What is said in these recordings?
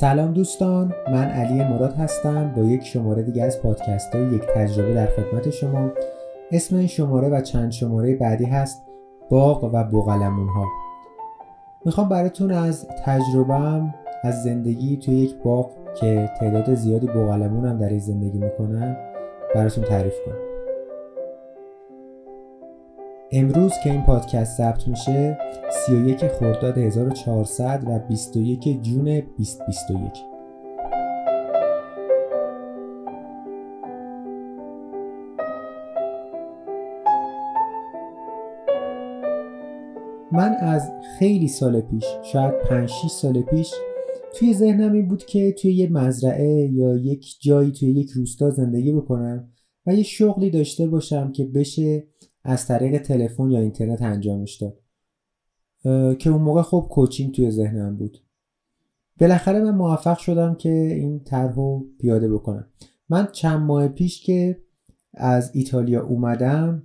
سلام دوستان من علی مراد هستم با یک شماره دیگه از پادکست های یک تجربه در خدمت شما. اسم این شماره و چند شماره بعدی هست باغ و بوغلمون ها می‌خوام براتون از تجربهم از زندگی توی یک باغ که تعداد زیادی بوغلمون هم در این زندگی می‌کنن براتون تعریف کنم. امروز که این پادکست ثبت میشه 31 خرداد 1400 و 21 جون 2021 من از خیلی سال پیش شاید 5 6 سال پیش توی ذهنم این بود که توی یه مزرعه یا یک جایی توی یک روستا زندگی بکنم و یه شغلی داشته باشم که بشه از طریق تلفن یا اینترنت انجامش داد که اون موقع خب کوچینگ توی ذهنم بود. بالاخره من موفق شدم که این طرح رو پیاده بکنم. من چند ماه پیش که از ایتالیا اومدم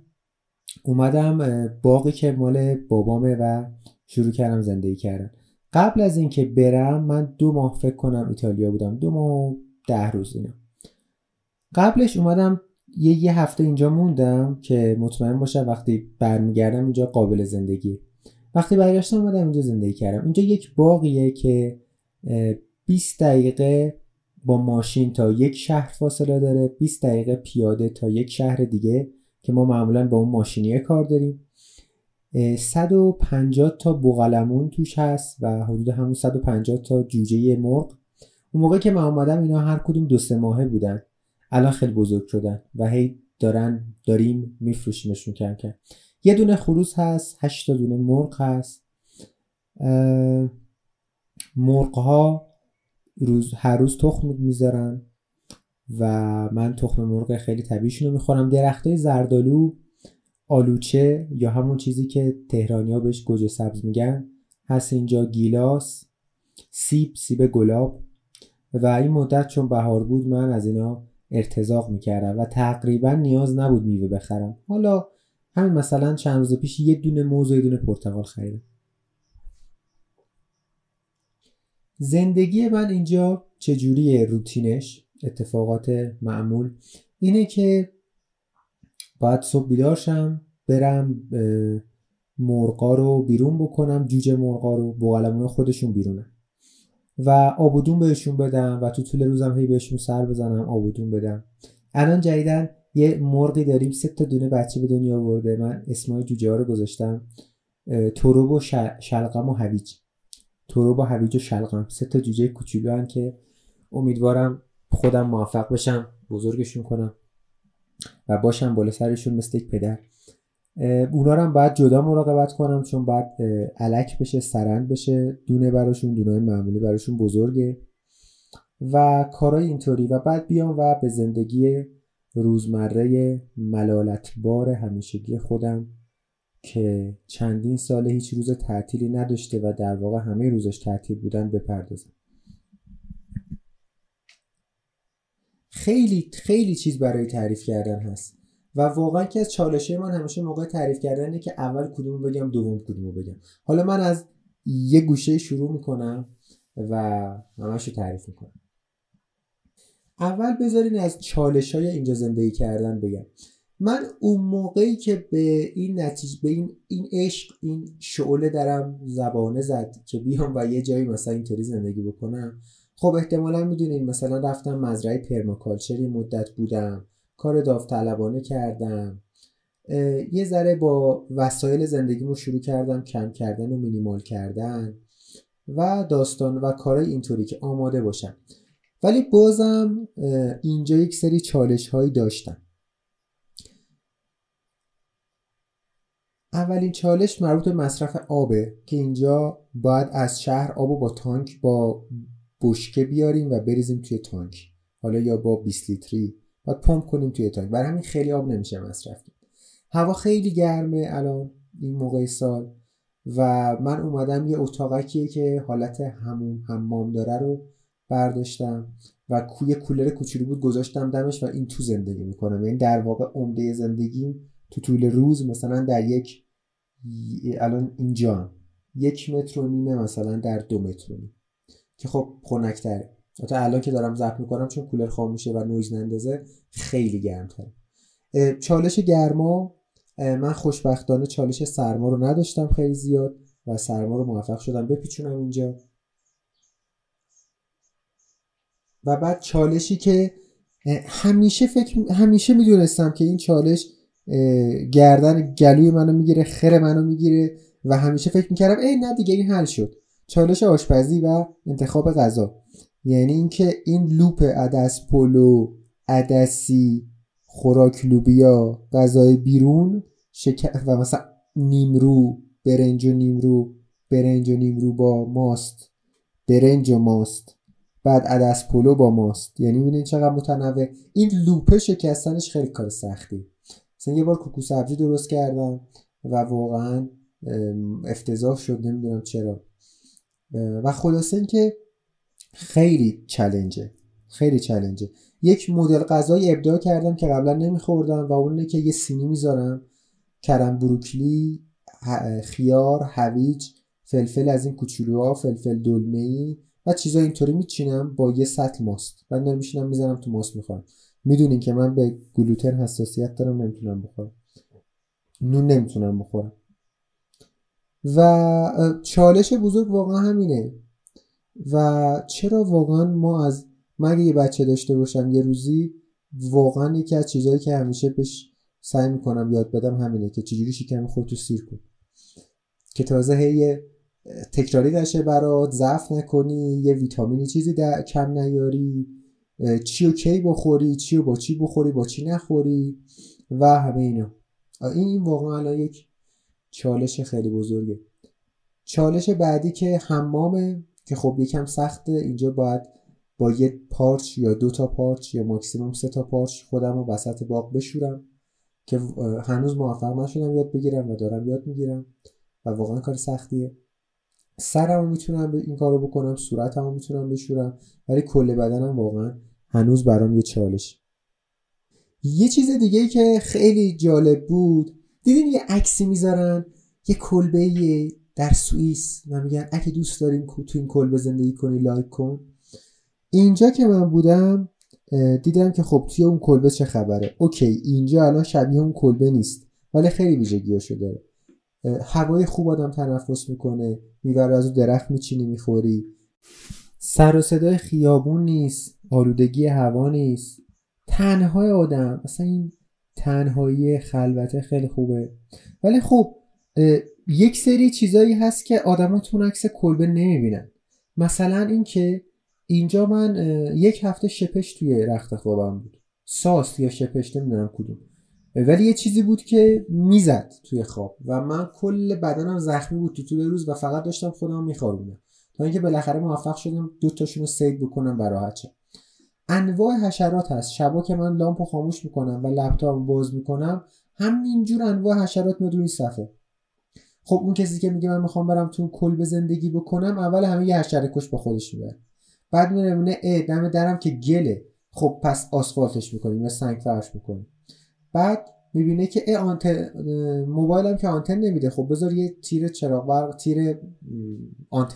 اومدم باقی که مال بابامه و شروع کردم زندگی کردم قبل از اینکه برم من دو ماه فکر کنم ایتالیا بودم. دو ماه و ده روز اینا. قبلش اومدم یه یه هفته اینجا موندم که مطمئن باشم وقتی برمیگردم اینجا قابل زندگی. وقتی برگشتم اومدم اینجا زندگی کردم. اینجا یک باقیه که 20 دقیقه با ماشین تا یک شهر فاصله داره 20 دقیقه پیاده تا یک شهر دیگه که ما معمولا با اون ماشینیه کار داریم. 150 تا بوغلمون توش هست و حدود همون 150 تا جوجه مرغ. اون موقع که من اومدم اینا هر کدوم دو سه ماهه بودن. الان خیلی بزرگ شدن و هی دارن داریم میفروشیمشون کم کم. یه دونه خروس هست هشت دونه مرغ هست. مرغ ها روز هر روز تخم می‌ذارن و من تخم مرغ خیلی طبیعیشون رو می‌خورم. درخت های زردالو آلوچه یا همون چیزی که تهرانی ها بهش گوجه سبز میگن. هست اینجا گیلاس سیب سیب گلاب. و این مدت چون بهار بود من از اینا ارتزاق می‌کردم و تقریبا نیاز نبود میوه بخرم. حالا همین مثلا چند روز پیش یه دونه موز و یه دونه پرتقال خریدم. زندگی من اینجا چجوریه؟ روتینش اتفاقات معمول. اینه که باید صبح بیدار شم برم مرغا رو بیرون بکنم جوجه مرغا رو بغلمون خودشون بیرونم و آبودون بهشون بدم و تو طول روزم هی بهشون سر بزنم آبودون بدم. الان جدیدن یه مرغی داریم سه تا دونه بچه به دنیا آورده. من اسمای جوجه ها رو گذاشتم. تروب و شلقم و هویج. تروب و هویج و شلقم سه تا جوجه کوچولو که امیدوارم خودم موفق بشم بزرگشون کنم و باشم بالا سرشون مثل یک پدر. اونا رو هم باید جدا مراقبت کنم چون باید علک بشه سرند بشه دونه براشون دونه معمولی براشون بزرگه. و کارای اینطوری. و بعد بیام و به زندگی روزمره ملالتبار همیشگی خودم که چندین سال هیچ روز تعطیلی نداشته و در واقع همه روزش تعطیل بودن بپردازم. خیلی خیلی چیز برای تعریف کردن هست. و واقعا که از چالشه من همیشه موقع تعریف کردنه که اول کدومو بگم دوم کدومو بگم. حالا من از یه گوشه شروع می‌کنم و همش رو تعریف می‌کنم. اول بذارین از چالش های اینجا زندگی کردن بگم. من اون موقعی که به این نتیجه به این این عشق این شعله درم زبانه زد که بیام و یه جایی مثلا اینطوری زندگی بکنم خب احتمالا می‌دونین مثلا رفتم مزرعه پرماکالچر مدت بودم. کار داوطلبانه کردم. یه ذره با وسایل زندگیمو شروع کردم کم کردن و مینیمال کردن و داستان و کارهای اینطوری که آماده باشم. ولی بازم اینجا یک سری چالش هایی داشتم. اولین چالش مربوط به مصرف آبه که اینجا باید از شهر آب با تانک با بشکه بیاریم و بریزیم توی تانک. حالا یا با 20 لیتری. باید پمپ کنیم توی تانک برای همین خیلی آب نمیشه مصرف کرد. هوا خیلی گرمه الان این موقع سال و من اومدم یه اتاقکیه که حالت هموم حمام داره رو برداشتم و کوی کولر کوچولو بود گذاشتم دمش و این تو زندگی می‌کنم. یعنی در واقع عمده زندگیم تو طول روز مثلا در یک الان اینجا یک متر و نیمه مثلا در دو متر و که خب خنک‌تره. تا الان که دارم ضبط می‌کنم چون کولر خاموشه و نویز نندازه خیلی گرمتره. چالش گرما من خوشبختانه چالش سرما رو نداشتم خیلی زیاد و سرما رو موفق شدم. بپیچونم اینجا. و بعد چالشی که همیشه فکر همیشه می‌دونستم که این چالش گردن گلوی منو می‌گیره خر منو می‌گیره و همیشه فکر می‌کردم ای نه دیگه این حل شد. چالش آشپزی و انتخاب غذا. یعنی اینکه این loop عدس پلو عدسی خوراک لوبیا غذای بیرون شکر و مثلا نیمرو برنج و نیمرو برنج و نیمرو با ماست. برنج و ماست. بعد عدس پلو با ماست. یعنی می‌بینید چقدر متنوع. این لوپه شکستنش خیلی کار سختی. مثلا یه بار کوکو سبزی درست کردم و واقعا افتضاح شد. نمی‌دونم چرا. و خلاصه اینکه خیلی چلنجه خیلی چلنجه یک مدل غذایی ابداع کردم که قبلا نمیخوردم و اونه که یه سینی می‌ذارم. کرم بروکلی خیار هویج فلفل از این کوچولوها فلفل دلمه ای و چیزا اینطوری میچینم با یه سطل ماست. بعد دارم میشینم می‌ذارم تو ماست می‌خورم. می‌دونین که من به گلوتن حساسیت دارم نمی‌تونم بخورم. نون نمی‌تونم بخورم. و چالش بزرگ واقعا همینه. و چرا واقعا ما از من یه بچه داشته باشم یه روزی واقعا یکی از چیزهایی که همیشه بهش سعی می‌کنم یاد بدم همینه که چجوری شکم خودتو سیر کن که تازه هی تکراری نشه برات ضعف نکنی یه ویتامینی چیزی در کم نیاری چی و کی بخوری چی و با چی بخوری با چی نخوری و همه اینا. این واقعا الان یک چالش خیلی بزرگه. چالش بعدی که حمامه که خب یکم سخته اینجا باید با یه پارچ یا دو تا پارچ یا ماکسیموم سه تا پارچ خودم رو وسط باغ بشورم که هنوز موفق نشدم یاد بگیرم و دارم یاد می‌گیرم و واقعا کار سختیه. سرمو می‌تونم این کارو بکنم صورتمو می‌تونم بشورم ولی کل بدنم واقعا هنوز برام یه چالش. یه چیز دیگه که خیلی جالب بود دیدین یه عکسی می‌ذارن؟ یه کلبه در سوئیس و میگن اگه دوست داریم تو این کلبه زندگی کنی لایک کن. اینجا که من بودم دیدم که خب توی اون کلبه چه خبره. اوکی اینجا الان شبیه اون کلبه نیست ولی خیلی ویژگیاشو داره. هوای خوب آدم تنفس می‌کنه می‌بره از درخت میچینی می‌خوری. سر و صدای خیابون نیست آلودگی هوا نیست. تنهای آدم مثلا این تنهایی خلوته خیلی خوبه. ولی خب یک سری چیزایی هست که آدما تو عکس کلبه نمی‌بینن. مثلا اینکه اینجا من یک هفته شپش توی رخت خوابم بود. ساس یا شپش نمی‌دونم کدوم. ولی یه چیزی بود که می‌زد توی خواب و من کل بدنم زخمی بود تو طول روز و فقط داشتم خودم میخوابوندم تا اینکه بالاخره موفق شدم دو تاشون رو سید بکنم و انواع حشرات هست. شبا که من لامپو خاموش می‌کنم و لپتاپ باز می‌کنم همینجور انواع حشرات میاد روی صفحه. خب اون کسی که میگه من می‌خوام برم تو کلبه زندگی بکنم اول همه یه حشره کش با خودش می‌بره. بعد میره اه دم درم که گله. خب پس آسفالتش می‌کنیم یا سنگ فرش می‌کنیم. بعد می‌بینه که ای آنتن موبایلم که آنتن نمیده. خب بذار یه تیر چراغ برق تیر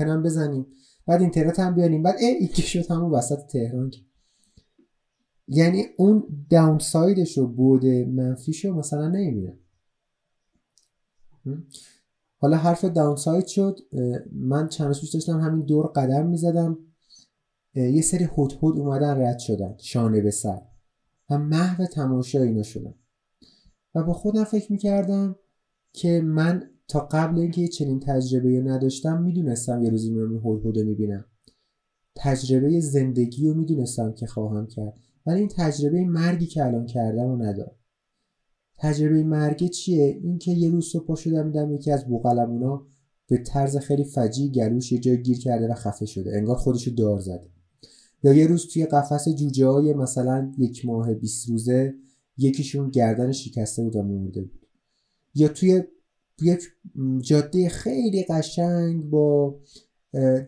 هم بزنیم. بعد اینترنت هم بیاریم. بعد ای این که شد همون وسط تهران یعنی اون داون سایدش رو بود منفیشو مثلا نمی‌بینه. حالا حرف داون ساید شد من چند روز داشتم همین دور قدم می‌زدم یه سری هد هد اومدن رد شدن شانه به سر و محو تماشا اینا شدن و با خودم فکر می‌کردم که من تا قبل اینکه چنین تجربه رو نداشتم می‌دونستم یه روزی میرم هد هد می‌بینم. تجربه زندگی رو می‌دونستم که خواهم کرد ولی این تجربه مرگی که الان کردم رو ندارم. تجربه مرگه چیه؟ اینکه یه روز صبح شدم دیدم یکی از بوقلمونا به طرز خیلی فجی گلوش یه جای گیر کرده و خفه شده. انگار خودشو دار زده. یا یه روز توی قفس جوجه های مثلا یک ماه 20 روزه یکیشون گردن شکسته بود و مرده بود. یا توی یک جاده خیلی قشنگ با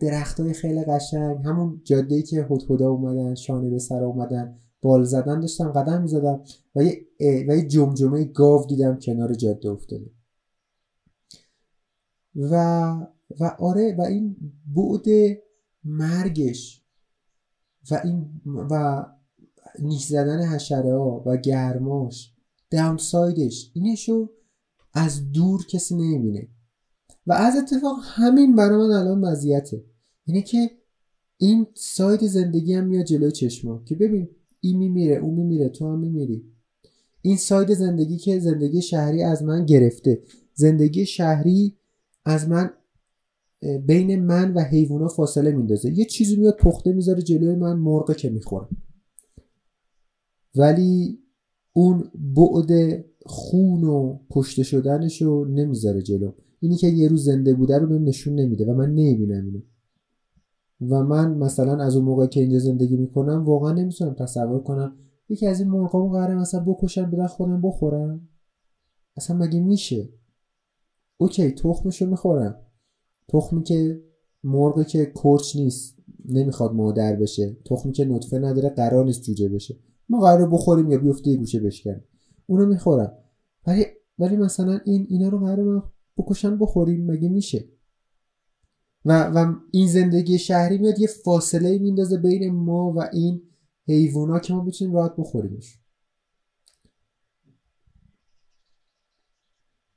درخت های خیلی قشنگ همون جاده که هدهدا اومدن شانه به سر اومدن بال زدن داشتم قدم می‌زدم و یه و یه جمجمه گاو دیدم کنار جاده افتاده. و و آره و این بعد مرگش و این و نیش زدن حشره ها و گرماش داونسایدش اینشو از دور کسی نمی‌بینه. و از اتفاق همین برای من الان مزیته. اینه که این ساید زندگی هم میاد جلوی چشما که ببین این میمیره اون میمیره تو هم میمیری. این ساید زندگی که زندگی شهری از من گرفته. زندگی شهری از من بین من و حیوونا فاصله میندازه. یه چیزی میاد پخته می‌ذاره جلوی من مرغه که می‌خورم. ولی اون بعد خون و کشته شدنش رو نمی‌ذاره جلو. اینی که یه روز زنده بوده رو بهم نشون نمیده و من نمی‌بینم اینو. و من مثلا از اون موقع که اینجا زندگی می‌کنم واقعا نمی‌تونم تصور کنم یکی از این مرغا قراره مثلا بکشن بدن خودم بخورم. اصلا مگه میشه؟ اوکی تخمشو می‌خورم. تخمی که مرغی که کرچ نیست نمی‌خواد مادر بشه. تخمی که نطفه نداره قرار نیست جوجه بشه. ما قرار بخوریم یا بیفته یه گوشه بشکنیم. اونو می‌خورم. ولی ولی مثلا این اینا رو قرار بکشن بخوریم. مگه میشه؟ و, و این زندگی شهری میاد یه فاصله میندازه بین ما و این حیوونا که ما بتونیم راحت بخوریمش.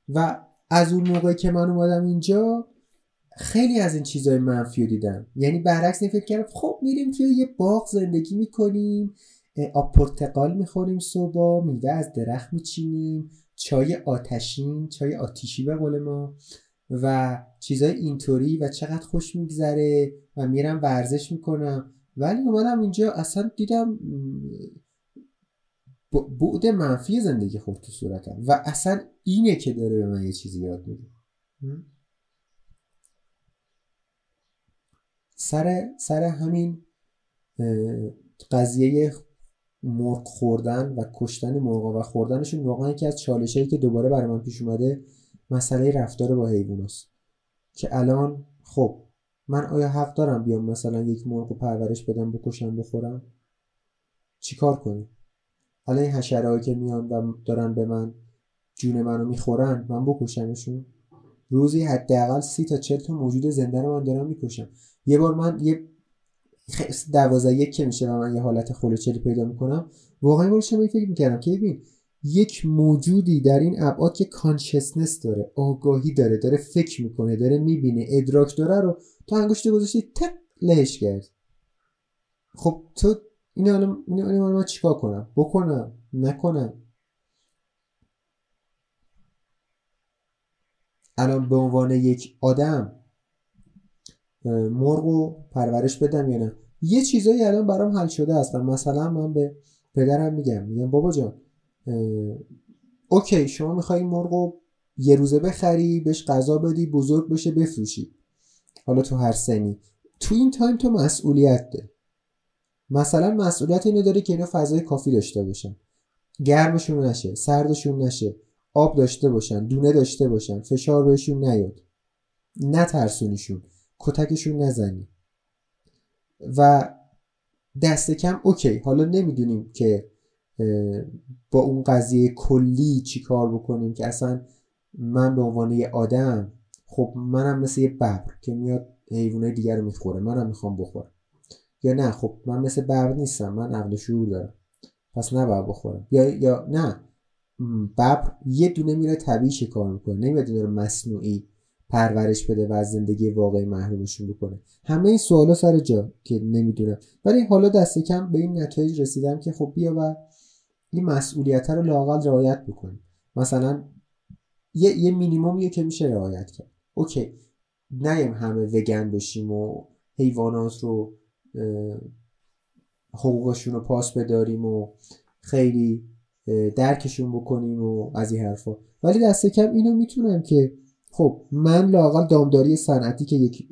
و از اون موقع که من اومدم اینجا خیلی از این چیزای منفی دیدم. یعنی برعکس این فکر کردم خب میریم توی یه باغ زندگی می‌کنیم آب پرتقال می‌خوریم صبح میوه از درخت میچینیم چای آتشین چای آتیشی به قول ما. و چیزای اینطوری و چقدر خوش میگذره و میرم ورزش می‌کنم. ولی اومدم اینجا اصلا دیدم بعد منفی زندگی خورد تو صورتم. و اصلا اینه که داره به من یه چیزی یاد میده. سر سر همین قضیه مرغ خوردن و کشتن مرغا و خوردنشون واقعا یکی از چالشهایی که دوباره برای من پیش اومده مسئله رفتار با حیواناست. که الان خب من آیا حق دارم بیام مثلا یک مرغ پرورش بدم بکشم بخورم؟ چیکار کنیم؟ الان این حشرهایی که میان و دارن به من جون منو می‌خورن من بکشمشون؟ روزی حداقل سی تا چل تا موجود زنده رو من دارم می‌کشم. یه بار من یه دوازه یک که میشه و من یه حالت خلوچلی پیدا می‌کنم واقعا بار شما فکر می‌کردم که ببین یک موجودی در این ابعاد که کانشسنس داره آگاهی داره داره فکر می‌کنه داره می‌بینه ادراک داره رو تو انگشت گذاشتی تق لهش کرد. خب تو این الان این من چیکار کنم؟ بکنم؟ نکنم؟ الان به عنوان یک آدم مرغ پرورش بدم یا نه؟ یه چیزایی الان برام حل شده هستم مثلا من به پدرم میگم میگم بابا جان okay شما می‌خوای مرغ رو یه روزه بخری بهش غذا بدی بزرگ بشه بفروشی. حالا تو هر سنی. تو این time تو مسئولیت ده مثلا مسئولیت اینو داره که اینا فضای کافی داشته باشن. گرمشون نشه سردشون نشه آب داشته باشن دونه داشته باشن فشار بهشون نیاد. نترسونیشون کتکشون نزنی. و دست کم اوکی حالا نمی‌دونیم که با اون قضیه کلی چی کار بکنیم که اصلا من به عنوان یه آدم خب منم مثل یه ببر که میاد حیوانه دیگر رو می‌خوره منم می‌خوام بخورم. یا نه خب من مثل ببر نیستم من عقل شعور دارم. پس نباید بخورم. یا یا نه ببر یه دونه میره طبیعی شکار می‌کنه؟ نمیاد رو مصنوعی پرورش بده و از زندگی واقعی محرومشون بکنه. همه این سوالا سر جا که نمی‌دونم. ولی حالا دست کم به این نتایج رسیدم که خب بیا و این مسئولیت رو لاقل رعایت بکنیم مثلا یه, یه مینیمومیه که میشه رعایت کرد. اوکی نیم همه وگن بشیم و حیوانات رو حقوقشون رو پاس بداریم و خیلی درکشون بکنیم و از این حرفا. ولی دست کم اینو می‌تونم که خب من لاقل دامداری صنعتی که یک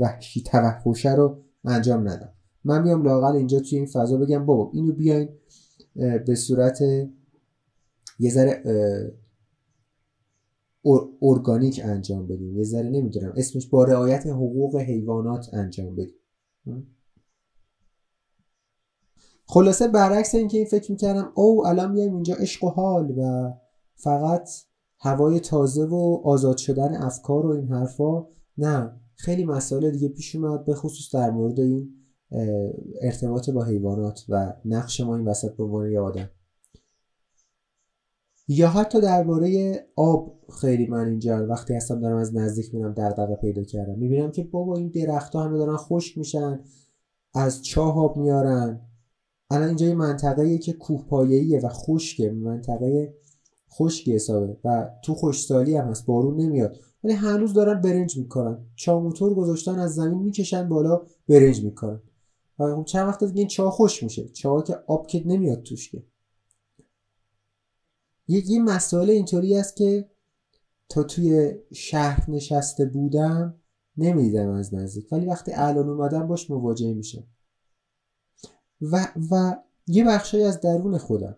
وحشی توحشه رو انجام ندم. من بیام لاقل اینجا توی این فضا بگم بابا اینو بیاین به صورت یه ذره ارگانیک انجام بدیم. یه ذره نمی‌دونم اسمش با رعایت حقوق حیوانات انجام بدیم. خلاصه برعکس اینکه این فکر می‌کردم او الان میایم اینجا عشق و حال و فقط هوای تازه و آزاد شدن افکار و این حرفا. نه خیلی مسائل دیگه پیش اومد به خصوص در مورد این ارتباط با حیوانات و نقش ما این وسط به عنوان آدم. یا حتی درباره آب خیلی من اینجا وقتی هستم دارم از نزدیک میرم دغدغه پیدا کردم. می‌بینم که بابا این درختها همه دارن خشک میشن از چاه آب میارن. الان اینجا یه منطقه که کوه و خشکه منطقه خشکی حسابه و تو خوشسالی هم هست بارون نمیاد. ولی هنوز دارن برنج می‌کنن. چاه موتور گذاشتن از زمین می‌کشن بالا برنج می‌کنن. و خب چند وقت دیگه این چاه خوش میشه. چاه که آب که نمیاد توش که. یه مسئله اینطوری است که تا توی شهر نشسته بودم نمی‌دیدم از نزدیک. ولی وقتی الان اومدم باش مواجه میشم. و, و یه بخشی از درون خودم.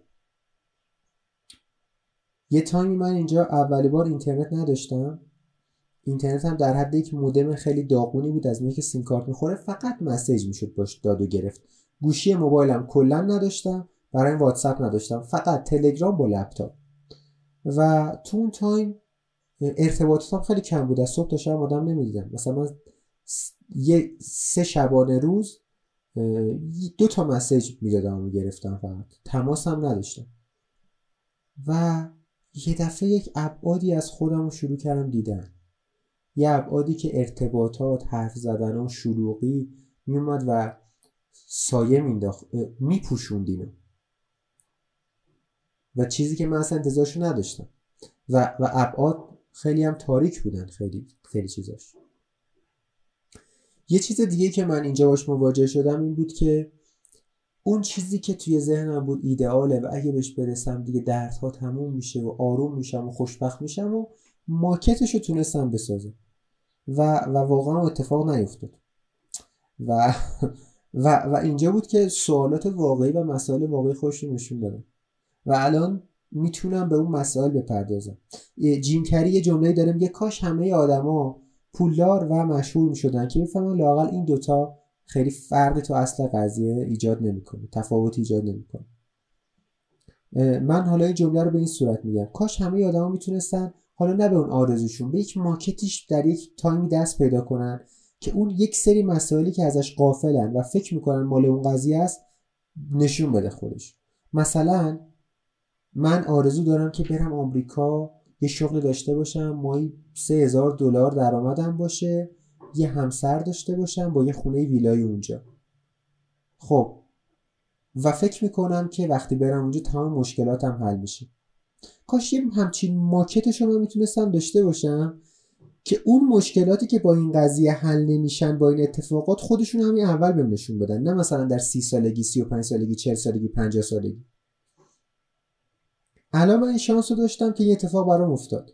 یه تایمی من اینجا اولی بار اینترنت نداشتم. اینترنت هم در حد یک مودم خیلی داغونی بود از میگه که سیم کارت می‌خوره فقط مسیج می‌شد باش داد و گرفت. گوشی موبایلم کلا نداشتم برای واتساپ نداشتم فقط تلگرام با لپتاپ. و تو اون time ارتباطاتم خیلی کم بود از صبح تا شب آدم نمی‌دیدم. مثلا من یه سه شبانه روز دو تا message می‌دادم و می‌گرفتم فقط. تماس هم نداشتم. و یه دفعه یک ابعادی از خودم رو شروع کردم دیدن. یه ابعادی که ارتباطات حرف زدن و شلوغی میومد و سایه مینداخت میپوشوند اینو. و چیزی که من اصلا انتظارشو نداشتم. و, و ابعاد خیلی هم تاریک بودن خیلی خیلی چیزاش. یه چیز دیگه که من اینجا باش مواجه شدم این بود که اون چیزی که توی ذهنم بود ایدئاله و اگه بهش برسم دیگه دردها تموم میشه و آروم میشم و خوشبخت میشم و ماکتش رو تونستم بسازم. و, و واقعا اتفاق نیفتاد. و, و, و اینجا بود که سوالات واقعی و مسائل واقعی خوش نشون دادم و الان می‌تونم به اون مسائل بپردازم. جیم کری یه جمله داره میگه کاش همه آدما پولدار و مشهور می‌شدن. که بفهمن لاقل این دوتا خیلی فرق تو اصل قضیه ایجاد نمی‌کنه تفاوت ایجاد نمی‌کنه. من حالا این جمله رو به این صورت میگم. کاش همه آدما می‌تونستن حالا نه به اون آرزوشون به یک ماکتیش در یک تایمی دست پیدا کنن که اون یک سری مسائلی که ازش قافلن و فکر می‌کنن مال اون قضیه است نشون بده خودش. مثلا من آرزو دارم که برم آمریکا یه شغل داشته باشم مایی سه هزار دلار درآمدم باشه یه همسر داشته باشم با یه خونه ویلای اونجا. خب و فکر می‌کنم که وقتی برم اونجا تمام مشکلاتم حل میشه. کاش یه همچین ماکت شما می‌تونستم داشته باشم که اون مشکلاتی که با این قضیه حل نمیشن با این اتفاقات خودشون همین اول بهم نشون بدن. نه مثلا در سی سالگی سی و پنج سالگی چهل سالگی پنجاه سالگی. الان من این شانس رو داشتم که یه اتفاق برام افتاد.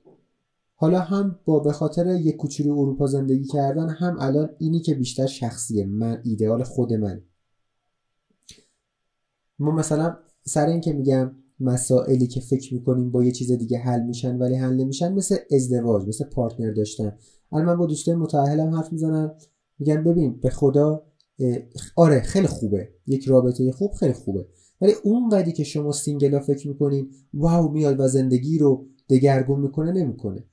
حالا هم با به خاطر یک کوچولو اروپا زندگی کردن هم الان اینی که بیشتر شخصیه من ایدئال خود من. ما مثلا سر این که میگم مسائلی که فکر می‌کنیم با یه چیز دیگه حل میشن ولی حل نمیشن مثل ازدواج مثل partner داشتن. الان من با دوستای متأهلم حرف می‌زنم میگن ببین به خدا آره خیلی خوبه. یک رابطه خوب خیلی خوبه. ولی اون قدی که شما single ا فکر می‌کنین wow میاد و زندگی رو دگرگون می‌کنه نمی‌کنه.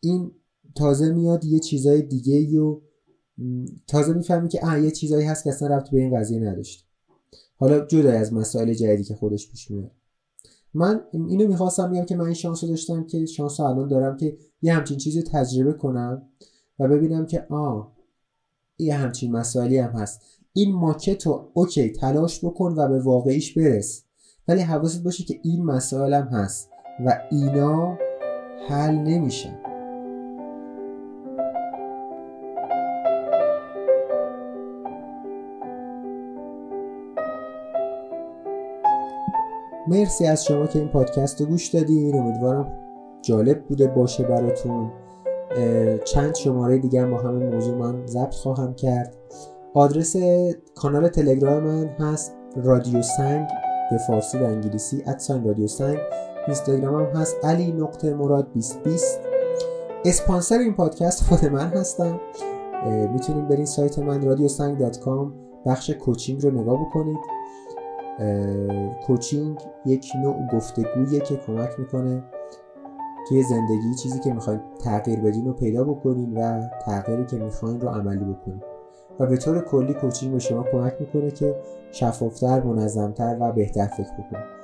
این تازه میاد یه چیزای دیگه و تازه می‌فهمی که آ یه چیزایی هست که اصلا رفت به این قضیه نداشت. حالا جدا از مسائل جدیدی که خودش پیش میاد. من اینو می‌خواستم بگم که من این شانس رو داشتم که شانس الان دارم که یه همچین چیزی تجربه کنم و ببینم که آ یه همچین مسائلی هم هست. این ماکت رو اوکی تلاش بکن و به واقعیش برس. ولی حواست باشه که این مسائل هم هست و اینا حل نمیشن. مرسی از شما که این پادکست رو گوش دادین. امیدوارم جالب بوده باشه براتون. چند شماره دیگه هم با همین موضوع من ضبط خواهم کرد. آدرس کانال تلگرام من هست رادیو سنگ به فارسی و انگلیسی at sign رادیو سنگ. اینستاگرام هم هست علی نقطه مراد 2020 اسپانسر این پادکست خود من هستم. می‌تونید برین سایت من رادیو سنگ dot com بخش coaching رو نگاه بکنید. coaching یک نوع گفتگویه که کمک می‌کنه توی زندگی چیزی که می‌خواین تغییر بدین رو پیدا بکنین و تغییری که می‌خواین رو عملی بکنین. و به طور کلی coaching به شما کمک می‌کنه که شفافتر منظمتر و بهتر فکر بکنید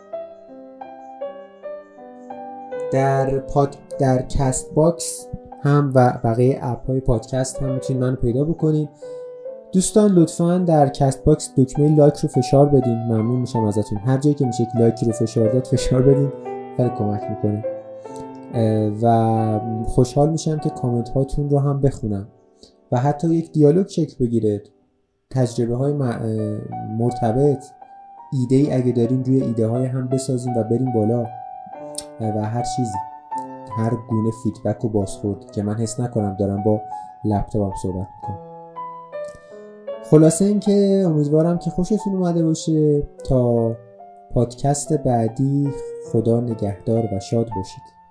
در پاد در Castbox هم و بقیه app های پادکست هم می‌تونید منو پیدا بکنید دوستان لطفا در Castbox دکمه لایک رو فشار بدین. ممنون میشم ازتون. هر جایی که میشه لایک رو فشار داد فشار بدین. خیلی کمک می‌کنه. و خوشحال میشم که کامنت هاتون رو هم بخونم. و حتی یک دیالوگ شکل بگیره. تجربه های مرتبط. ایده ای اگه دارین روی ایده های هم بسازیم و بریم بالا. و هر چیزی. هر گونه feedback و بازخورد که من حس نکنم دارم با لپتاپم صحبت می‌کنم. خلاصه اینکه امیدوارم که خوشتون اومده باشه. تا پادکست بعدی خدا نگهدار و شاد باشید.